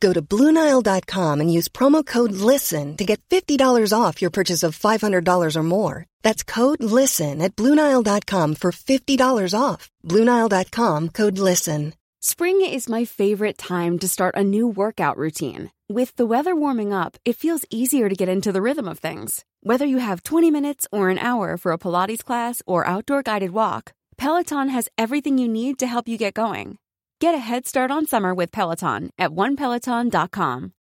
Go to BlueNile.com and use promo code LISTEN to get $50 off your purchase of $500 or more. That's code LISTEN at BlueNile.com for $50 off. BlueNile.com code LISTEN. Spring is my favorite time to start a new workout routine. With the weather warming up, it feels easier to get into the rhythm of things. Whether you have 20 minutes or an hour for a Pilates class or outdoor guided walk, Peloton has everything you need to help you get going. Get a head start on summer with Peloton at onepeloton.com.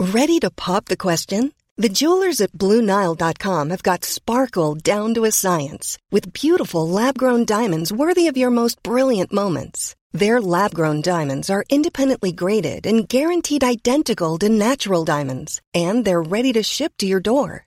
Ready to pop the question? The jewelers at BlueNile.com have got sparkle down to a science with beautiful lab-grown diamonds worthy of your most brilliant moments. Their lab-grown diamonds are independently graded and guaranteed identical to natural diamonds, and they're ready to ship to your door.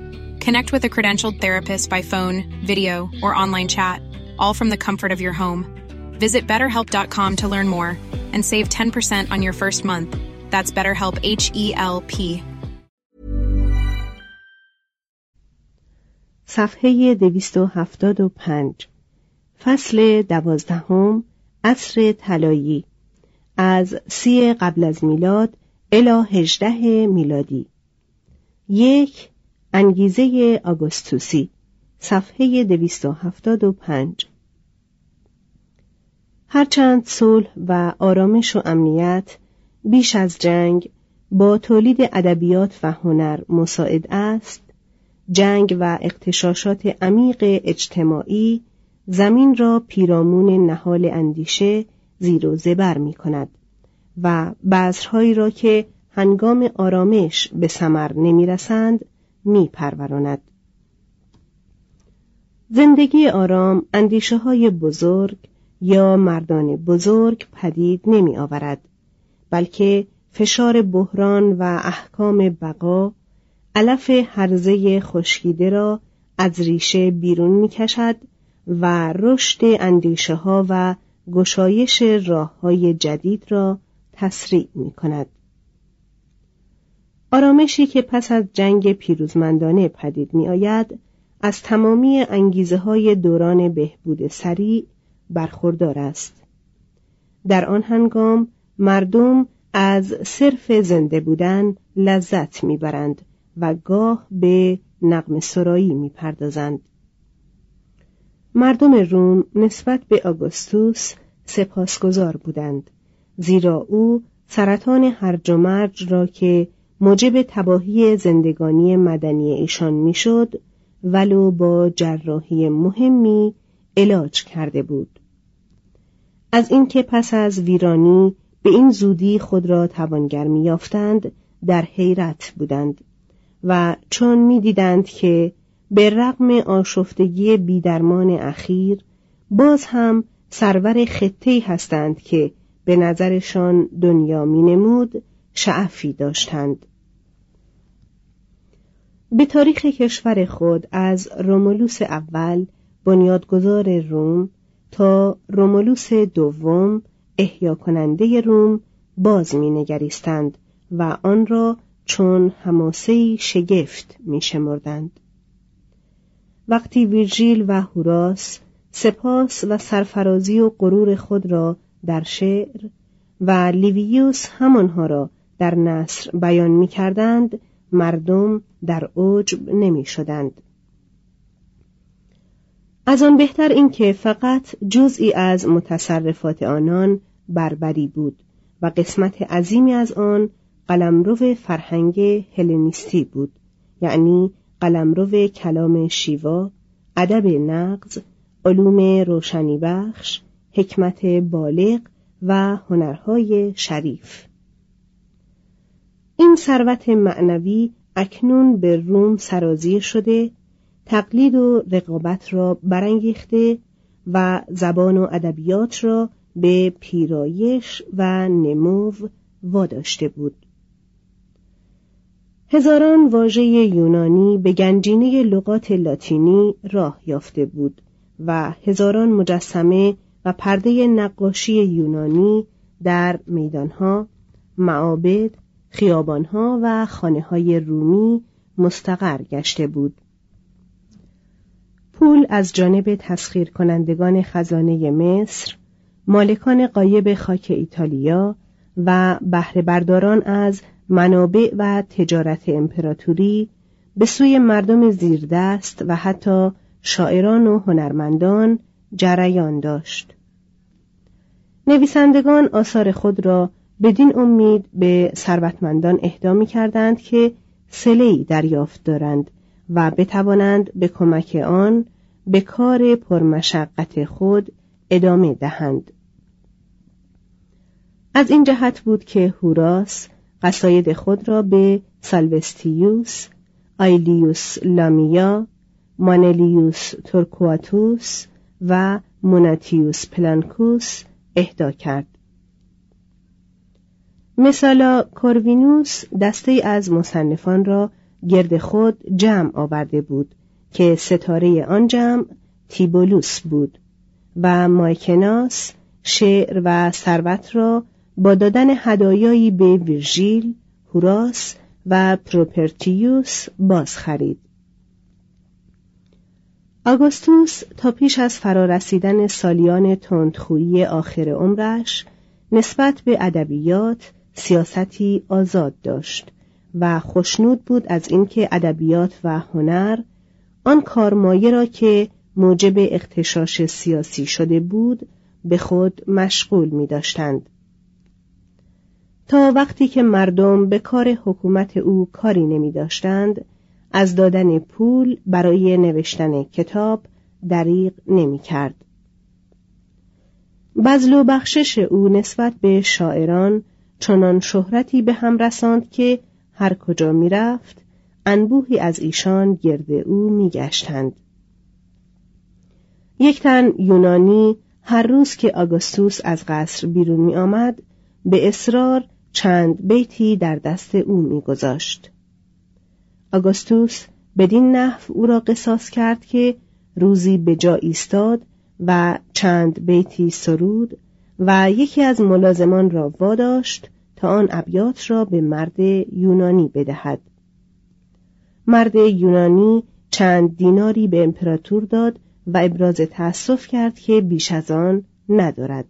Connect with a credentialed therapist by phone, video, or online chat, all from the comfort of your home. Visit betterhelp.com to learn more and save 10% on your first month. That's BetterHelp H E L P. صفحه 275 فصل دوازدهم عصر طلایی از سی قبل از میلاد الی هجده میلادی یک انگیزه آگوستوسی صفحه 275 هرچند صلح و آرامش و امنیت بیش از جنگ با تولید ادبیات و هنر مساعد است جنگ و اقتشاشات عمیق اجتماعی زمین را پیرامون نهال اندیشه زیر و زبر می کند و بذرهایی را که هنگام آرامش به سمر نمی رسند می پروراند. زندگی آرام اندیشه های بزرگ یا مردان بزرگ پدید نمی آورد بلکه فشار بحران و احکام بقا علف هرزه خشکیده را از ریشه بیرون می کشد و رشد اندیشه ها و گشایش راه های جدید را تسریع می کند. آرامشی که پس از جنگ پیروزمندانه پدید می آید از تمامی انگیزه های دوران بهبود سریع برخوردار است. در آن هنگام مردم از صرف زنده بودن لذت می‌برند و گاه به نقم سرایی می‌پردازند. مردم روم نسبت به آگوستوس سپاسگزار بودند زیرا او سرطان هرج و مرج را که موجب تباهی زندگانی مدنی ایشان می‌شد ولو با جراحی مهمی علاج کرده بود. از اینکه پس از ویرانی به این زودی خود را توانگر میافتند در حیرت بودند و چون می‌دیدند که به رغم آشفتگی بیدرمان اخیر باز هم سرور خطه‌ای هستند که به نظرشان دنیا مینمود شعفی داشتند. به تاریخ کشور خود از رومولوس اول بنیادگذار روم تا رومولوس دوم احیا کننده روم باز می نگریستند و آن را چون هماسهی شگفت می شمردند. وقتی ویرژیل و هوراس سپاس و سرفرازی و غرور خود را در شعر و لیویوس همانها را در نصر بیان می کردند مردم در عجب نمی شدند. از آن بهتر اینکه فقط جزئی از متصرفات آنان بربری بود و قسمت عظیمی از آن قلمرو فرهنگ هلنیستی بود یعنی قلمرو کلام شیوا ادب نقض علوم روشنی بخش حکمت بالغ و هنرهای شریف این ثروت معنوی اکنون به روم سرازی شده تقلید و رقابت را برانگیخته و زبان و ادبیات را به پیرایش و نمو واداشته بود. هزاران واژه یونانی به گنجینه لغات لاتینی راه یافته بود و هزاران مجسمه و پرده نقاشی یونانی در میدانها، معابد، خیابانها و خانه های رومی مستقر گشته بود. پول از جانب تسخیر کنندگان خزانه مصر، مالکان قایب خاک ایتالیا و بهره برداران از منابع و تجارت امپراتوری به سوی مردم زیردست و حتی شاعران و هنرمندان جریان داشت. نویسندگان آثار خود را بدین امید به ثروتمندان اهدا می کردند که سلهی دریافت دارند و بتوانند به کمک آن به کار پرمشقت خود ادامه دهند. از این جهت بود که هوراس قصاید خود را به سالوستیوس، آیلیوس لامیا، مانلیوس تورکواتوس و موناتیوس پلانکوس اهدا کرد. مثالا کوروینوس دسته‌ای از مصنفان را گرد خود جمع آورده بود که ستاره آن جمع تیبولوس بود و مایکناس شعر و ثروت را با دادن هدایایی به ویرژیل، هوراس و پروپرتیوس باز خرید. آگوستوس تا پیش از فرارسیدن سالیان تندخویی آخر عمرش نسبت به ادبیات سیاستی آزاد داشت و خوشنود بود از اینکه ادبیات و هنر آن کارمایه را که موجب اختشاش سیاسی شده بود به خود مشغول می داشتند. تا وقتی که مردم به کار حکومت او کاری نمی داشتند از دادن پول برای نوشتن کتاب دریغ نمی کرد. بزل و بخشش او نسبت به شاعران چنان شهرتی به هم رساند که هر کجا می رفت انبوهی از ایشان گرد او می گشتند. یک تن یونانی هر روز که آگوستوس از قصر بیرون می آمد به اصرار چند بیتی در دست او میگذاشت آگوستوس بدین نحو او را قصاص کرد که روزی به جا ایستاد و چند بیتی سرود و یکی از ملازمان را واداشت تا آن ابیات را به مرد یونانی بدهد. مرد یونانی چند دیناری به امپراتور داد و ابراز تأسف کرد که بیش از آن ندارد.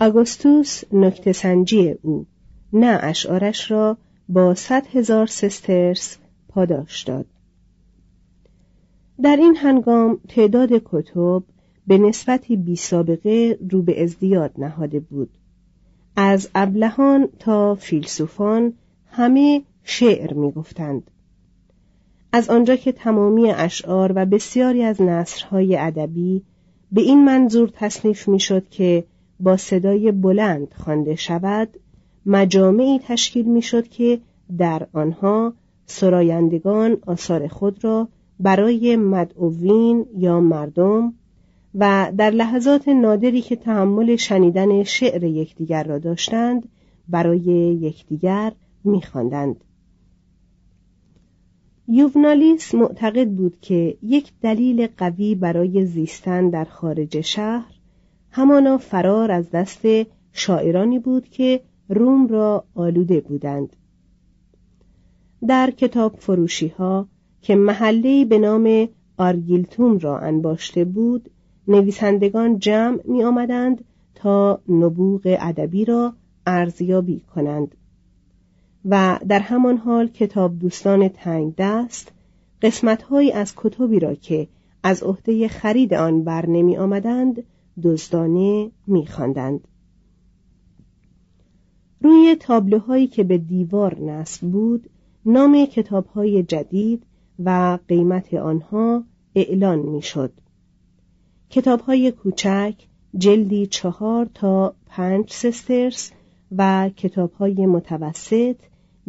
آگوستوس نکته سنجی او نه اشعارش را با صد هزار سسترس پاداش داد. در این هنگام تعداد کتب به نسبتی بی سابقه رو به ازدیاد نهاده بود از ابلهان تا فیلسوفان همه شعر می گفتند. از آنجا که تمامی اشعار و بسیاری از نصرهای ادبی به این منظور تصنیف می‌شد که با صدای بلند خوانده شود مجامعی تشکیل می‌شد که در آنها سرایندگان آثار خود را برای مدعوین یا مردم و در لحظات نادری که تحمل شنیدن شعر یکدیگر را داشتند برای یکدیگر میخواندند. یوونالیس معتقد بود که یک دلیل قوی برای زیستن در خارج شهر همانا فرار از دست شاعرانی بود که روم را آلوده بودند. در کتاب فروشی ها که محله به نام آرگیلتوم را انباشته بود نویسندگان جمع می آمدند تا نبوغ ادبی را ارزیابی کنند و در همان حال کتاب دوستان تنگ دست قسمتهایی از کتبی را که از عهده خرید آن بر نمی آمدند دزدانه می خواندند. روی تابلوهایی که به دیوار نصب بود نام کتابهای جدید و قیمت آنها اعلان می‌شد. کتابهای کوچک جلدی چهار تا پنج سسترس و کتابهای متوسط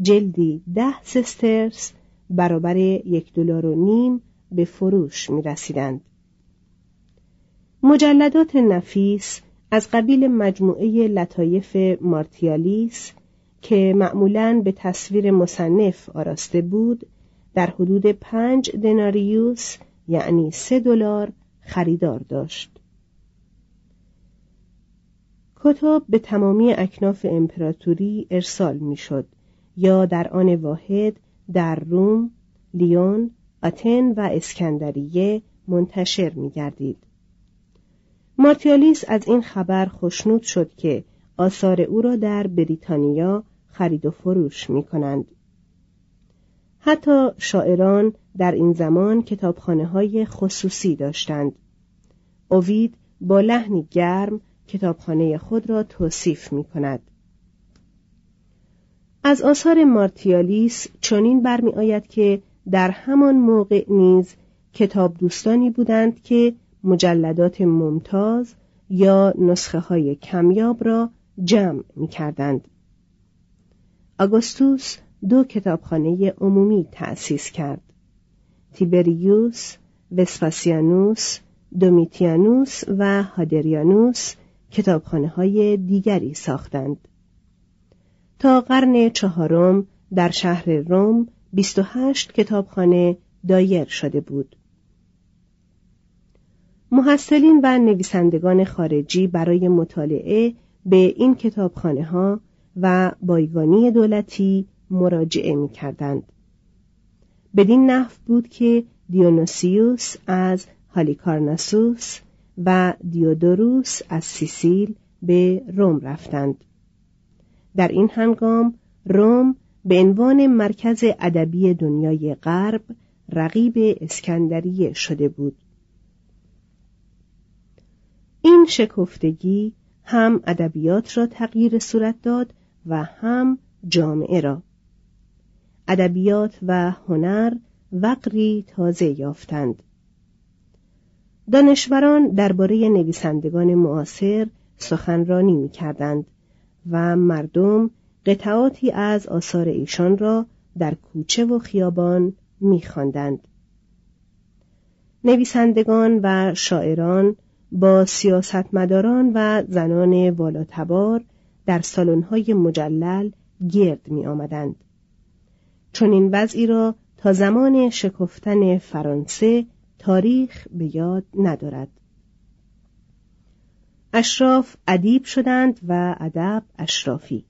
جلدی ده سسترس برابر یک دلار و نیم به فروش می رسیدند. مجلدات نفیس از قبیل مجموعه لطایف مارتیالیس که معمولا به تصویر مصنف آراسته بود در حدود پنج دناریوس یعنی سه دلار خریدار داشت کتاب به تمامی اکناف امپراتوری ارسال می‌شد یا در آن واحد در روم، لیون، آتن و اسکندریه منتشر می گردید. مارتیالیس از این خبر خوشنود شد که آثار او را در بریتانیا خرید و فروش می کنند. حتی شاعران در این زمان کتابخانه های خصوصی داشتند. اوید با لحنی گرم کتابخانه خود را توصیف می کند. از آثار مارتیالیس چنین برمی آید که در همان موقع نیز کتاب دوستانی بودند که مجلدات ممتاز یا نسخه های کمیاب را جمع می کردند. آگوستوس دو کتابخانه عمومی تأسیس کرد. تیبریوس، وسپاسیانوس، دومیتیانوس و هادریانوس کتابخانه های دیگری ساختند. تا قرن چهارم در شهر روم 28 کتابخانه دایر شده بود. محصلین و نویسندگان خارجی برای مطالعه به این کتابخانه ها و بایگانی دولتی مراجعه می کردند. بدین نحو بود که دیونوسیوس از هالیکارناسوس و دیودوروس از سیسیل به روم رفتند. در این هنگام روم به عنوان مرکز ادبی دنیای غرب رقیب اسکندریه شده بود. این شکفتگی هم ادبیات را تغییر صورت داد و هم جامعه را ادبیات و هنر وقری تازه یافتند دانشوران درباره نویسندگان معاصر سخنرانی می کردند و مردم قطعاتی از آثار ایشان را در کوچه و خیابان می خواندند. نویسندگان و شاعران با سیاستمداران و زنان والاتبار در سالن‌های مجلل گرد می آمدند. چون این وضعی را تا زمان شکفتن فرانسه تاریخ به یاد ندارد. اشراف ادیب شدند و ادب اشرافی.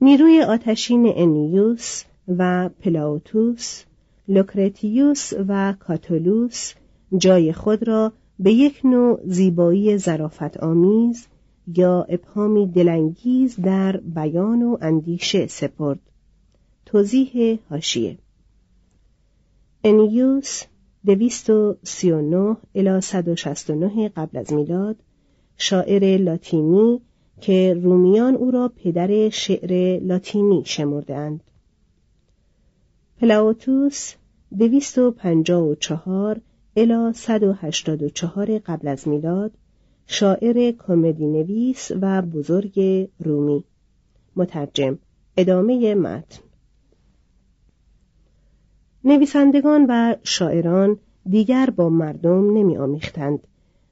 نیروی آتشین انیوس و پلاوتوس، لوکرتیوس و کاتولوس جای خود را به یک نوع زیبایی زرافت آمیز یا ابهامی دلانگیز در بیان و اندیشه سپرد توضیح هاشیه انیوس دویست و سی و نه الی صد و شست و نه قبل از میلاد شاعر لاتینی که رومیان او را پدر شعر لاتینی شمردهاند. پلاوتوس دویست و پنجاه و چهار الی صد و هشتاد و چهار قبل از میلاد شاعر کمدی نویس و بزرگ رومی. مترجم ادامه متن. نویسندگان و شاعران دیگر با مردم نمی آمیختند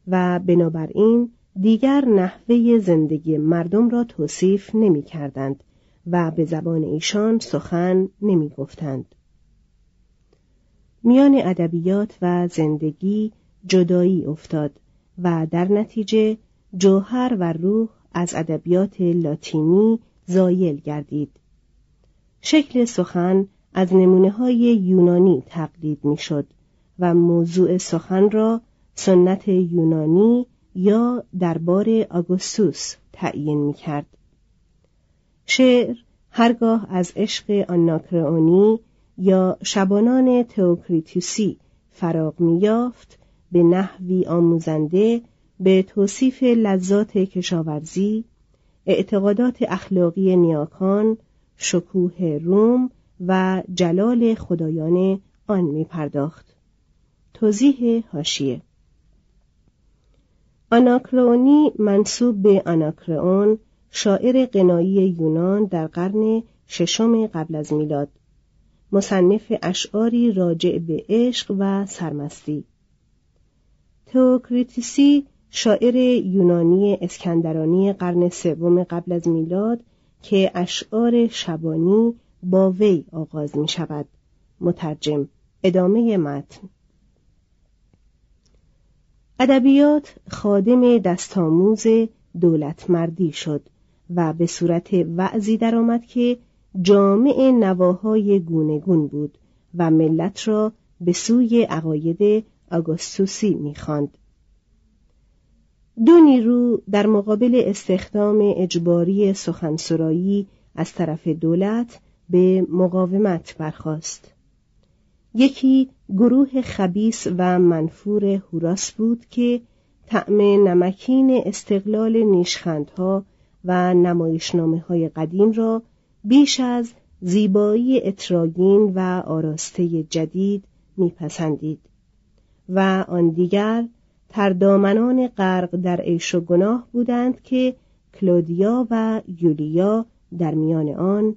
و بنابراین دیگر نحوه زندگی مردم را توصیف نمی کردند و به زبان ایشان سخن نمی گفتند. میان ادبیات و زندگی جدایی افتاد و در نتیجه جوهر و روح از ادبیات لاتینی زایل گردید. شکل سخن از نمونه های یونانی تقلید می‌شد و موضوع سخن را سنت یونانی یا دربار آگوستوس تعیین می کرد. شعر هرگاه از عشق آناکرئونی یا شبانان تئوکریتوسی فراغ میافت به نحوی آموزنده به توصیف لذات کشاورزی اعتقادات اخلاقی نیاکان شکوه روم و جلال خدایان آن می پرداخت. توضیح هاشیه آناکرونی منصوب به آناکرئون شاعر قنایی یونان در قرن ششم قبل از میلاد. مصنف اشعاری راجع به عشق و سرمستی. تئوکریتیسی شاعر یونانی اسکندرانی قرن سوم قبل از میلاد که اشعار شبانی با وی آغاز می شود مترجم ادامه متن ادبیات خادم دستآموز دولت مردی شد و به صورت وعظی درآمد که جامع نواهای گونگون بود و ملت را به سوی عقاید آگوستوسی می‌خواند. دو نیرو در مقابل استخدام اجباری سخنسرایی از طرف دولت به مقاومت برخاست. یکی گروه خبیس و منفور هوراس بود که طعم نمکین استقلال نیشخندها و نمایشنامه های قدیم را بیش از زیبایی اتراگین و آراسته جدید میپسندید و آن دیگر تردامنان غرق در عیش و گناه بودند که کلودیا و یولیا در میان آن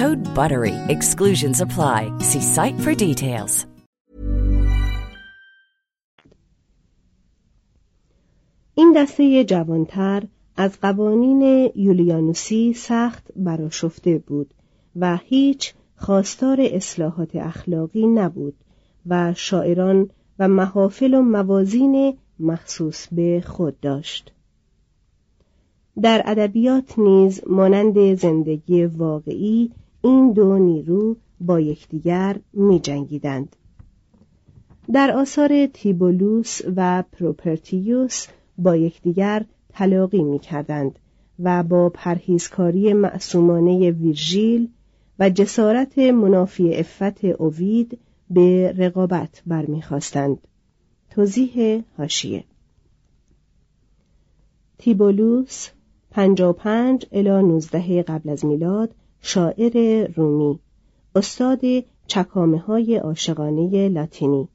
Code BUTTERY. Exclusions apply. See site for details. این دسته جوانتر از قوانین یولیانوسی سخت براشفته بود و هیچ خواستار اصلاحات اخلاقی نبود و شاعران و محافل و موازین مخصوص به خود داشت. در ادبیات نیز مانند زندگی واقعی این دو نیرو با یکدیگر می جنگیدند. در آثار تیبولوس و پروپرتیوس با یکدیگر تلاقی می کردند و با پرهیزکاری معصومانه ویرژیل و جسارت منافی افت اوید به رقابت برمیخواستند. توضیح هاشیه تیبولوس 55 الی 19 قبل از میلاد شاعر رومی استاد چکامه های عاشقانه لاتینی.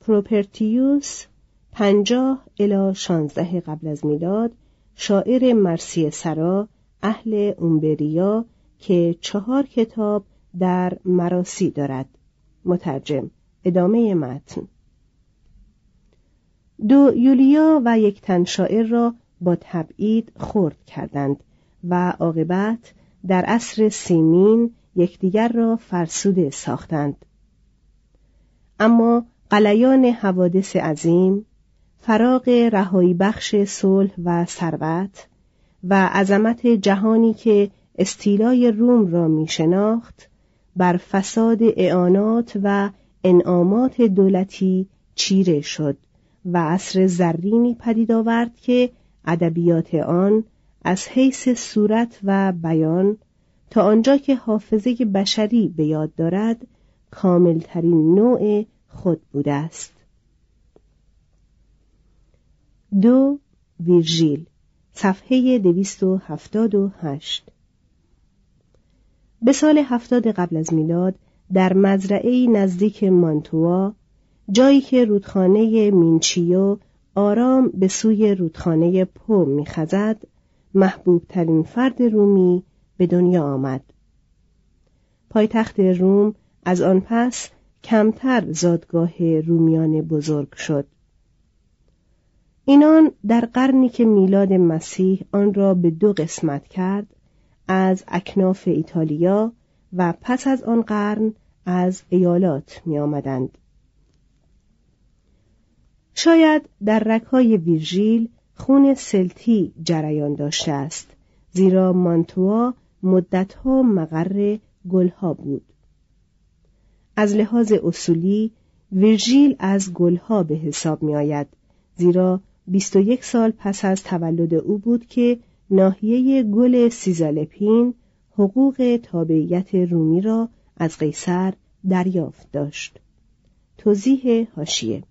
پروپرتیوس پنجاه الی شانزده قبل از میلاد شاعر مرسی سرا اهل اومبریا که چهار کتاب در مراسی دارد. مترجم ادامه متن. دو یولیا و یک تن شاعر را با تبعید خرد کردند و عاقبت در عصر سیمین یکدیگر را فرسوده ساختند. اما قلیان حوادث عظیم فراغ رهایی بخش صلح و ثروت و عظمت جهانی که استیلای روم را می شناخت بر فساد اعانات و انعامات دولتی چیره شد و عصر زرینی پدید آورد که ادبیات آن از حیث صورت و بیان تا آنجا که حافظه بشری به یاد دارد کاملترین نوع خود بوده است. دو ویرژیل صفحه دویست و هفتاد و هشت. به سال هفتاد قبل از میلاد در مزرعه نزدیک مانتوا جایی که رودخانه مینچیو آرام به سوی رودخانه پو میخزد محبوب ترین فرد رومی به دنیا آمد پایتخت روم از آن پس کمتر زادگاه رومیان بزرگ شد اینان در قرنی که میلاد مسیح آن را به دو قسمت کرد از اکناف ایتالیا و پس از آن قرن از ایالات می آمدند. شاید در رکهای ویرژیل خون سلتی جریان داشته است. زیرا مانتوا مدتها مقر گلها بود. از لحاظ اصولی ویرژیل از گلها به حساب می آید زیرا 21 سال پس از تولد او بود که ناحیه گل سیزالپین حقوق تابعیت رومی را از قیصر دریافت داشت. توضیح هاشیه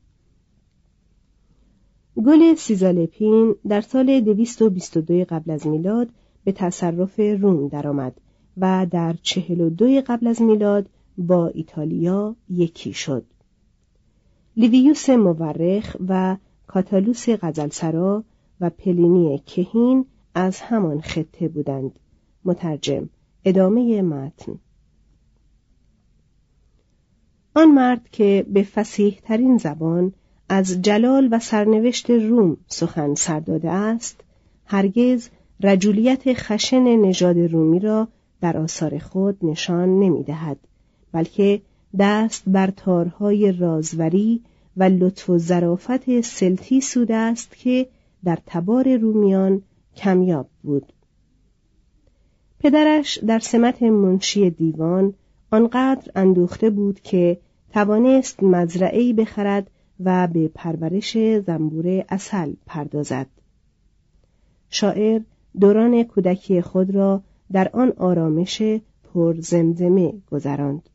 گل سیزالپین در سال 222 قبل از میلاد به تصرف روم درآمد و در 42 قبل از میلاد با ایتالیا یکی شد. لیویوس مورخ و کاتالوس غزلسرا و پلینی کهین از همان خطه بودند. مترجم ادامه متن. آن مرد که به فسیح ترین زبان از جلال و سرنوشت روم سخن سر داده است هرگز رجولیت خشن نژاد رومی را در آثار خود نشان نمی دهد بلکه دست بر تارهای رازوری و لطف و ظرافت سلتی سوده است که در تبار رومیان کمیاب بود. پدرش در سمت منشی دیوان آنقدر اندوخته بود که توانست مزرعهای بخرد و به پرورش زنبور اصل پردازد. شاعر دوران کودکی خود را در آن آرامش پر زمزمه گذراند.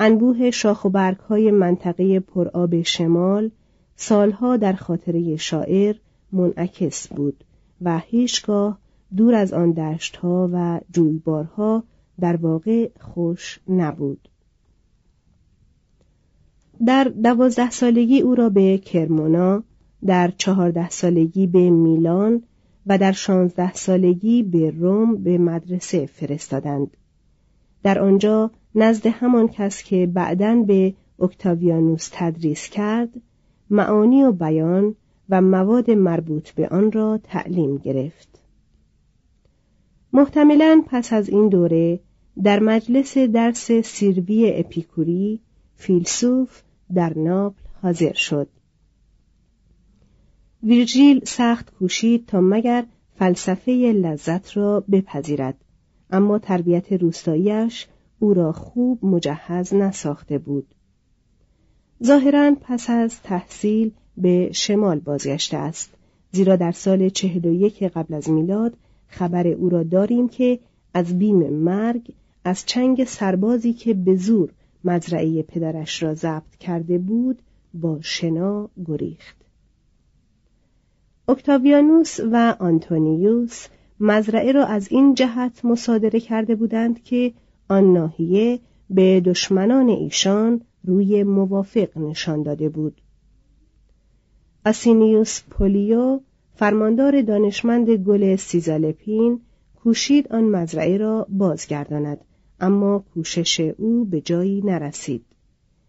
انبوه شاخ و برگ های منطقه پرآب شمال سالها در خاطره شاعر منعکس بود و هیچگاه دور از آن دشتها و جویبارها در واقع خوش نبود. در دوازده سالگی او را به کرمونا در چهارده سالگی به میلان و در شانزده سالگی به روم به مدرسه فرستادند. در آنجا نزد همان کس که بعدا به اکتاویانوس تدریس کرد معانی و بیان و مواد مربوط به آن را تعلیم گرفت. محتملا پس از این دوره در مجلس درس سیروی اپیکوری فیلسوف در ناپل حاضر شد. ویرژیل سخت کوشید تا مگر فلسفه لذت را بپذیرد اما تربیت روستاییش او را خوب مجهز نساخته بود. ظاهرا پس از تحصیل به شمال بازگشته است زیرا در سال چهل و یک قبل از میلاد خبر او را داریم که از بیم مرگ از چنگ سربازی که به زور مزرعه پدرش را ضبط کرده بود با شنا گریخت. اکتاویانوس و آنتونیوس مزرعه را از این جهت مصادره کرده بودند که آن ناحیه به دشمنان ایشان روی موافق نشان داده بود. اسینیوس پولیو فرماندار دانشمند گل سیزالپین کوشید آن مزرعه را بازگرداند. اما کوشش او به جایی نرسید.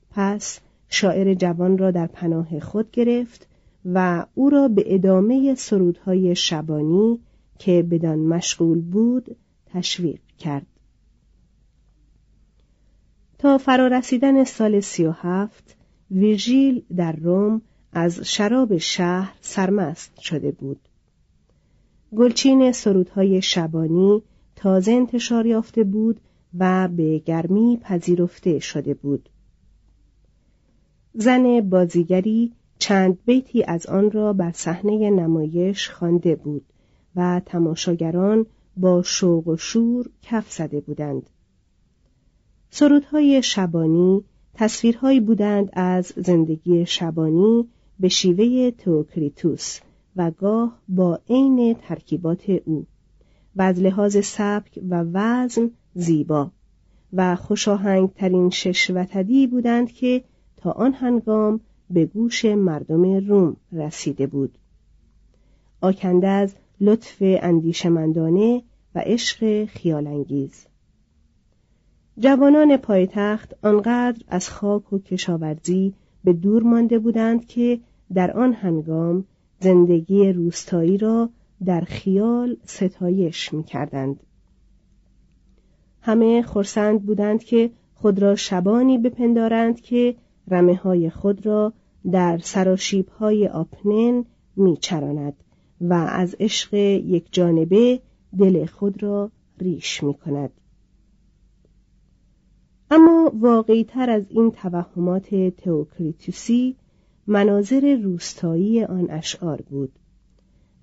پس شاعر جوان را در پناه خود گرفت و او را به ادامه سرودهای شبانی که بدان مشغول بود تشویق کرد. تا فرارسیدن سال سی و هفت ویرژیل در روم از شراب شهر سرمست شده بود. گلچین سرودهای شبانی تازه انتشار یافته بود و به گرمی پذیرفته شده بود. زن بازیگری چند بیتی از آن را بر صحنه نمایش خوانده بود و تماشاگران با شوق و شور کف زده بودند. سرودهای شبانی تصویرهایی بودند از زندگی شبانی به شیوه توکریتوس و گاه با عین ترکیبات او و از لحاظ سبک و وزن زیبا و خوشاهنگترین شش وتدی بودند که تا آن هنگام به گوش مردم روم رسیده بود آکنده از لطف اندیشمندانه و عشق خیالانگیز جوانان پایتخت آنقدر از خاک و کشاورزی به دور مانده بودند که در آن هنگام زندگی روستایی را در خیال ستایش می کردند. همه خرسند بودند که خود را شبانی بپندارند که رمه های خود را در سراشیب های آپنن می چراند و از عشق یک جانبه دل خود را ریش می کند. اما واقعی تر از این توهمات تئوکریتوسی مناظر روستایی آن اشعار بود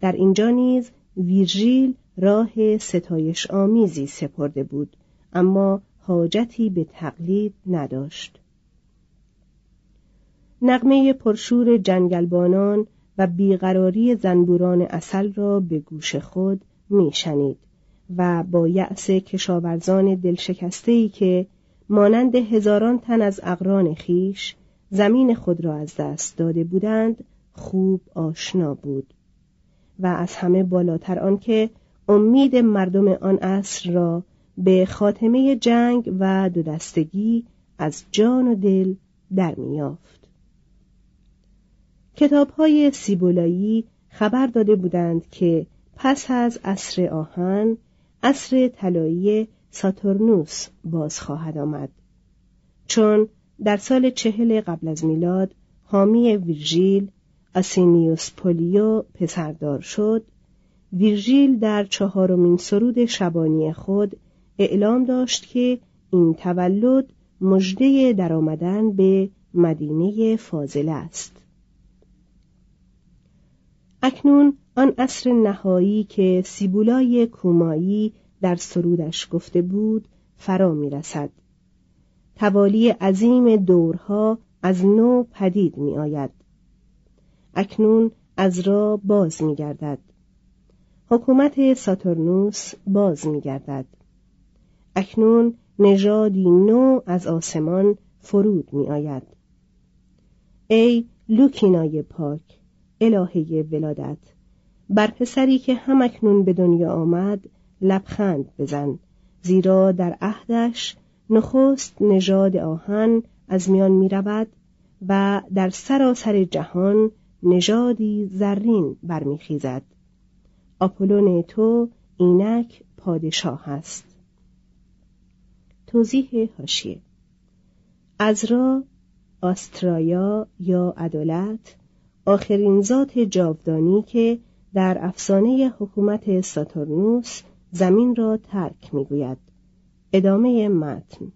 در اینجا نیز ویرژیل راه ستایش آمیزی سپرده بود اما حاجتی به تقلید نداشت. نغمه پرشور جنگلبانان و بیقراری زنبوران اصل را به گوش خود میشنید و با یأس کشاورزان دلشکستهای که مانند هزاران تن از اقران خیش زمین خود را از دست داده بودند خوب آشنا بود و از همه بالاتر آنکه امید مردم آن عصر را به خاتمه جنگ و دو دستگی از جان و دل در میافت کتاب های سیبولایی خبر داده بودند که پس از عصر آهن عصر طلایی ساتورنوس باز خواهد آمد. چون در سال چهل قبل از میلاد حامی ویرژیل اسینیوس پولیو پسردار شد ویرژیل در چهارمین سرود شبانی خود اعلام داشت که این تولد مژده درآمدن به مدینه فاضله است اکنون آن عصر نهایی که سیبولای کومایی در سرودش گفته بود فرا می رسد. توالی عظیم دورها از نو پدید می آید. اکنون از را باز می گردد. حکومت ساتورنوس باز می گردد. اکنون نژادی نو از آسمان فرود می آید. ای لوکینای پاک الهه ولادت بر پسری که همکنون به دنیا آمد لبخند بزن زیرا در عهدش نخست نژاد آهن از میان می رود و در سراسر جهان نژادی زرین برمیخیزد آپولون تو اینک پادشاه است توضیح هاشیه ازرا آسترایا یا عدالت آخرین ذات جاودانی که در افسانه حکومت ساتورنوس زمین را ترک می‌گوید. ادامه متن.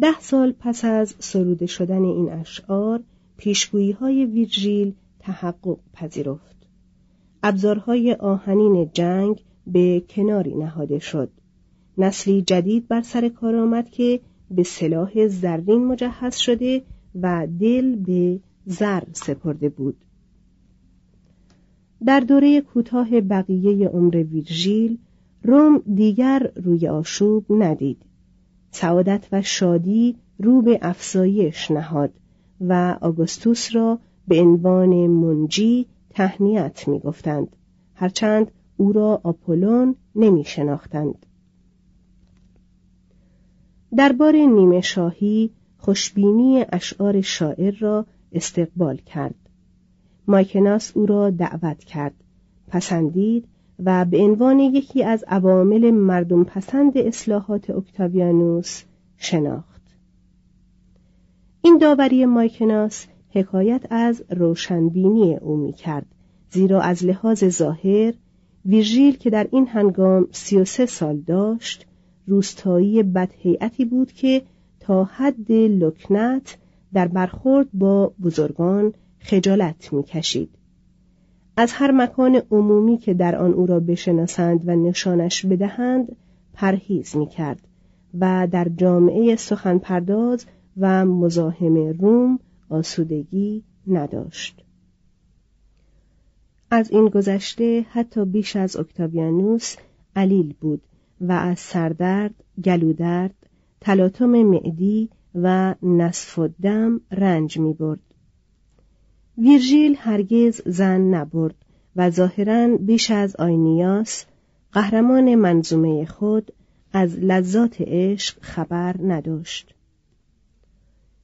ده سال پس از سروده شدن این اشعار پیشگویی های ویرژیل تحقق پذیرفت. ابزارهای آهنین جنگ به کناری نهاده شد. نسلی جدید بر سر کار آمد که به سلاح زرین مجهز شده و دل به زر سپرده بود. در دوره کوتاه بقیه عمر ویرژیل روم دیگر روی آشوب ندید. سعادت و شادی رو به افزایش نهاد و آگوستوس را به عنوان منجی تهنیت می گفتند هرچند او را آپولون نمی شناختند. دربار نیمه شاهی خوشبینی اشعار شاعر را استقبال کرد مایکناس او را دعوت کرد پسندید و به عنوان یکی از عوامل مردم پسند اصلاحات اکتاویانوس شناخت. این داوری مایکناس حکایت از روشنبینی او می کرد زیرا از لحاظ ظاهر ویرژیل که در این هنگام سی و سه سال داشت روستایی بدهیئتی بود که تا حد لکنت در برخورد با بزرگان خجالت می‌کشید. از هر مکان عمومی که در آن او را بشناسند و نشانش بدهند پرهیز می‌کرد و در جامعه سخن پرداز و مزاحم روم آسودگی نداشت. از این گذشته حتی بیش از اکتاویانوس علیل بود و از سردرد، گلودرد، تلاطم معدی و نصف و دم رنج می برد. ویرژیل هرگز زن نبرد و ظاهرا بیش از آینیاس قهرمان منظومه خود از لذات عشق خبر نداشت.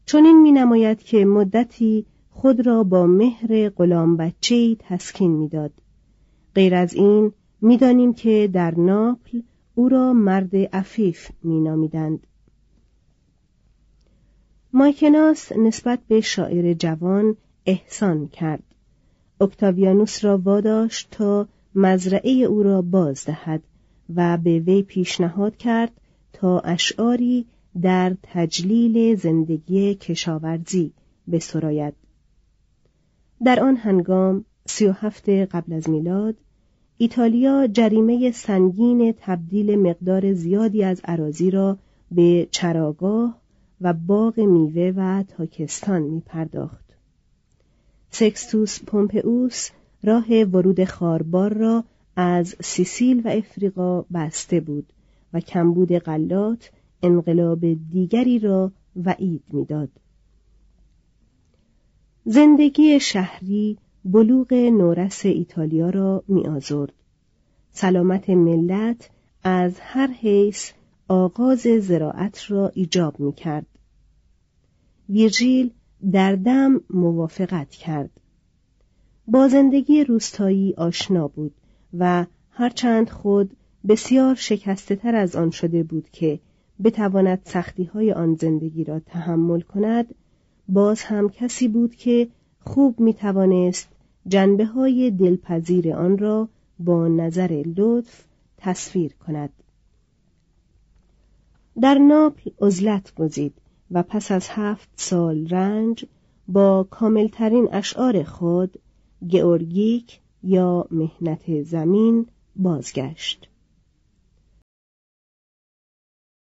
چون این می نماید که مدتی خود را با مهر غلام بچه تسکین می‌داد. غیر از این می‌دانیم که در ناپل او را مرد عفیف مینامیدند. مایکناس نسبت به شاعر جوان احسان کرد. اکتاویانوس را واداشت تا مزرعه او را باز دهد و به وی پیشنهاد کرد تا اشعاری در تجلیل زندگی کشاورزی بسراید. در آن هنگام سی و هفت قبل از میلاد ایتالیا جریمه سنگین تبدیل مقدار زیادی از عراضی را به چراگاه و باغ میوه و تاکستان می پرداخت. سکستوس پومپئوس راه ورود خاربار را از سیسیل و افریقا بسته بود و کمبود غلات انقلاب دیگری را وعید می‌داد. زندگی شهری بلوغ نورس ایتالیا را می آزرد. سلامت ملت از هر حیث آغاز زراعت را ایجاب می کرد. ویرژیل در دم موافقت کرد. با زندگی روستایی آشنا بود و هرچند خود بسیار شکسته تر از آن شده بود که بتواند سختی های آن زندگی را تحمل کند باز هم کسی بود که خوب می توانست جنبه های دلپذیر آن را با نظر لطف تصویر کند. در ناپل عزلت گزید و پس از هفت سال رنج با کاملترین اشعار خود گئورگیک یا مهنت زمین بازگشت.